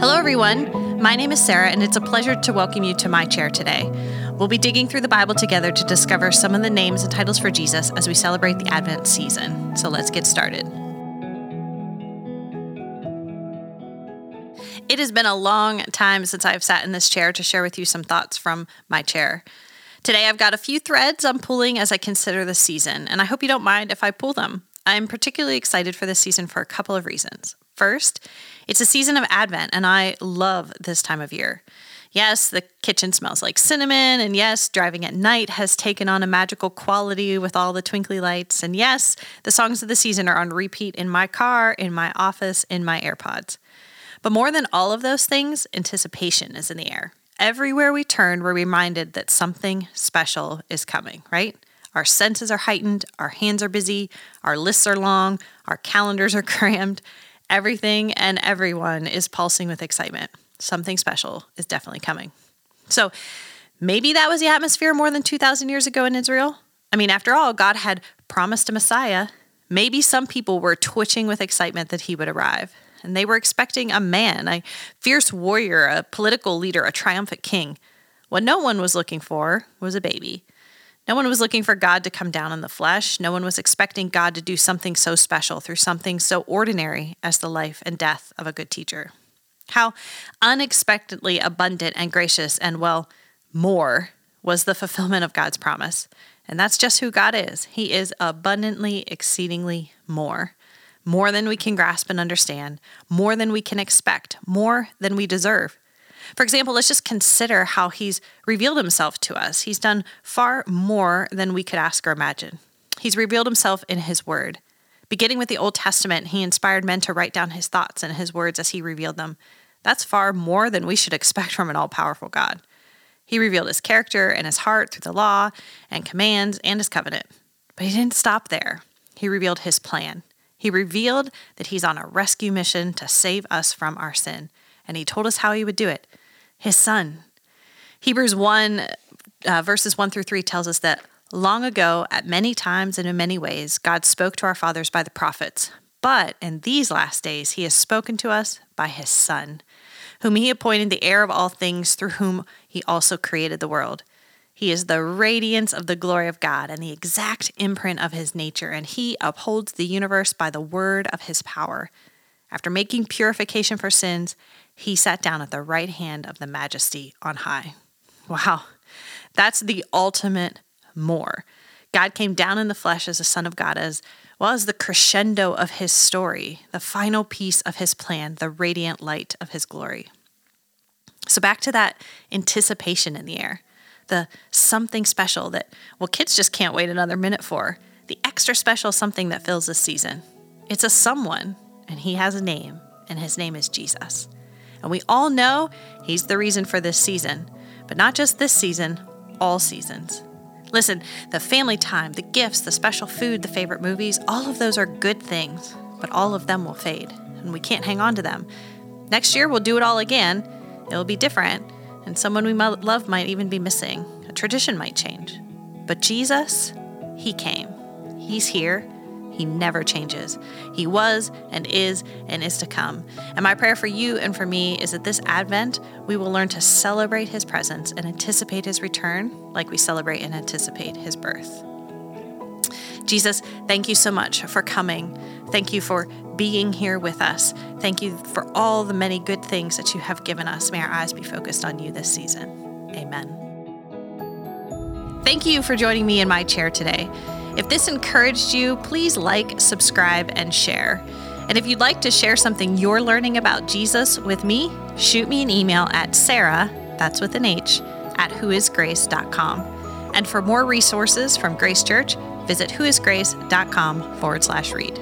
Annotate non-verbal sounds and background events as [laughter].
Hello, everyone. My name is Sarah, and it's a pleasure to welcome you to my chair today. We'll be digging through the Bible together to discover some of the names and titles for Jesus as we celebrate the Advent season. So let's get started. It has been a long time since I've sat in this chair to share with you some thoughts from my chair. Today, I've got a few threads I'm pulling as I consider the season, and I hope you don't mind if I pull them. I'm particularly excited for this season for a couple of reasons. First, it's a season of Advent, and I love this time of year. Yes, the kitchen smells like cinnamon, and yes, driving at night has taken on a magical quality with all the twinkly lights. And yes, the songs of the season are on repeat in my car, in my office, in my AirPods. But more than all of those things, anticipation is in the air. Everywhere we turn, we're reminded that something special is coming, right? Our senses are heightened, our hands are busy, our lists are long, our calendars are [laughs] crammed. Everything and everyone is pulsing with excitement. Something special is definitely coming. So maybe that was the atmosphere more than 2,000 years ago in Israel. I mean, after all, God had promised a Messiah. Maybe some people were twitching with excitement that he would arrive. And they were expecting a man, a fierce warrior, a political leader, a triumphant king. What no one was looking for was a baby. No one was looking for God to come down in the flesh. No one was expecting God to do something so special through something so ordinary as the life and death of a good teacher. How unexpectedly abundant and gracious and, well, more was the fulfillment of God's promise. And that's just who God is. He is abundantly, exceedingly more. More than we can grasp and understand, more than we can expect, more than we deserve. For example, let's just consider how he's revealed himself to us. He's done far more than we could ask or imagine. He's revealed himself in his word. Beginning with the Old Testament, he inspired men to write down his thoughts and his words as he revealed them. That's far more than we should [laughs] expect from an all powerful God. He revealed his character and his heart through the law and commands and his covenant. But he didn't stop there. He revealed his plan. He revealed that he's on a rescue mission to save us from our sin and he told us how he would do it his son. Hebrews 1, uh, verses 1 through 3 tells us that long ago, at many times and in many ways, God spoke to our fathers by the prophets. But in these last days, he has spoken to us by his son, whom he appointed the heir of all things, through whom he also created the world. He is the radiance of the glory of God and the exact imprint of his nature, and he upholds the universe by the word of his power. After making purification for sins, he sat down at the right hand of the majesty on high. Wow, that's the ultimate more. God came down in the flesh as the Son of God, as well as the crescendo of his story, the final piece of his plan, the radiant light of his glory. So, back to that anticipation in the air, the something special that, well, kids just can't wait another minute for, the extra special something that fills this season. It's a someone, and he has a name, and his name is Jesus. And we all know He's the reason for this season, but not just this season, all seasons. Listen, the family time, the gifts, the special food, the favorite movies, all of those are good things, but all of them will fade, and we can't hang on to them. Next year, we'll do it all again. It'll be different, and someone we love might even be missing. A tradition might change. But Jesus, He came. He's here, he never changes. He was and is and is to come. And my prayer for you and for me is that this Advent, we will learn to celebrate His presence and anticipate His return like we celebrate and anticipate His birth. Jesus, thank you so much for coming. Thank you for being here with us. Thank you for all the many good things that you have given us. May our eyes be focused on you this season. Amen. Thank you for joining me in my chair today. If this encouraged you, please like, subscribe, and share. And if you'd like to share something you're learning about Jesus with me, shoot me an email at Sarah, that's with an H, at whoisgrace.com. And for more resources from Grace Church, visit whoisgrace.com forward slash read.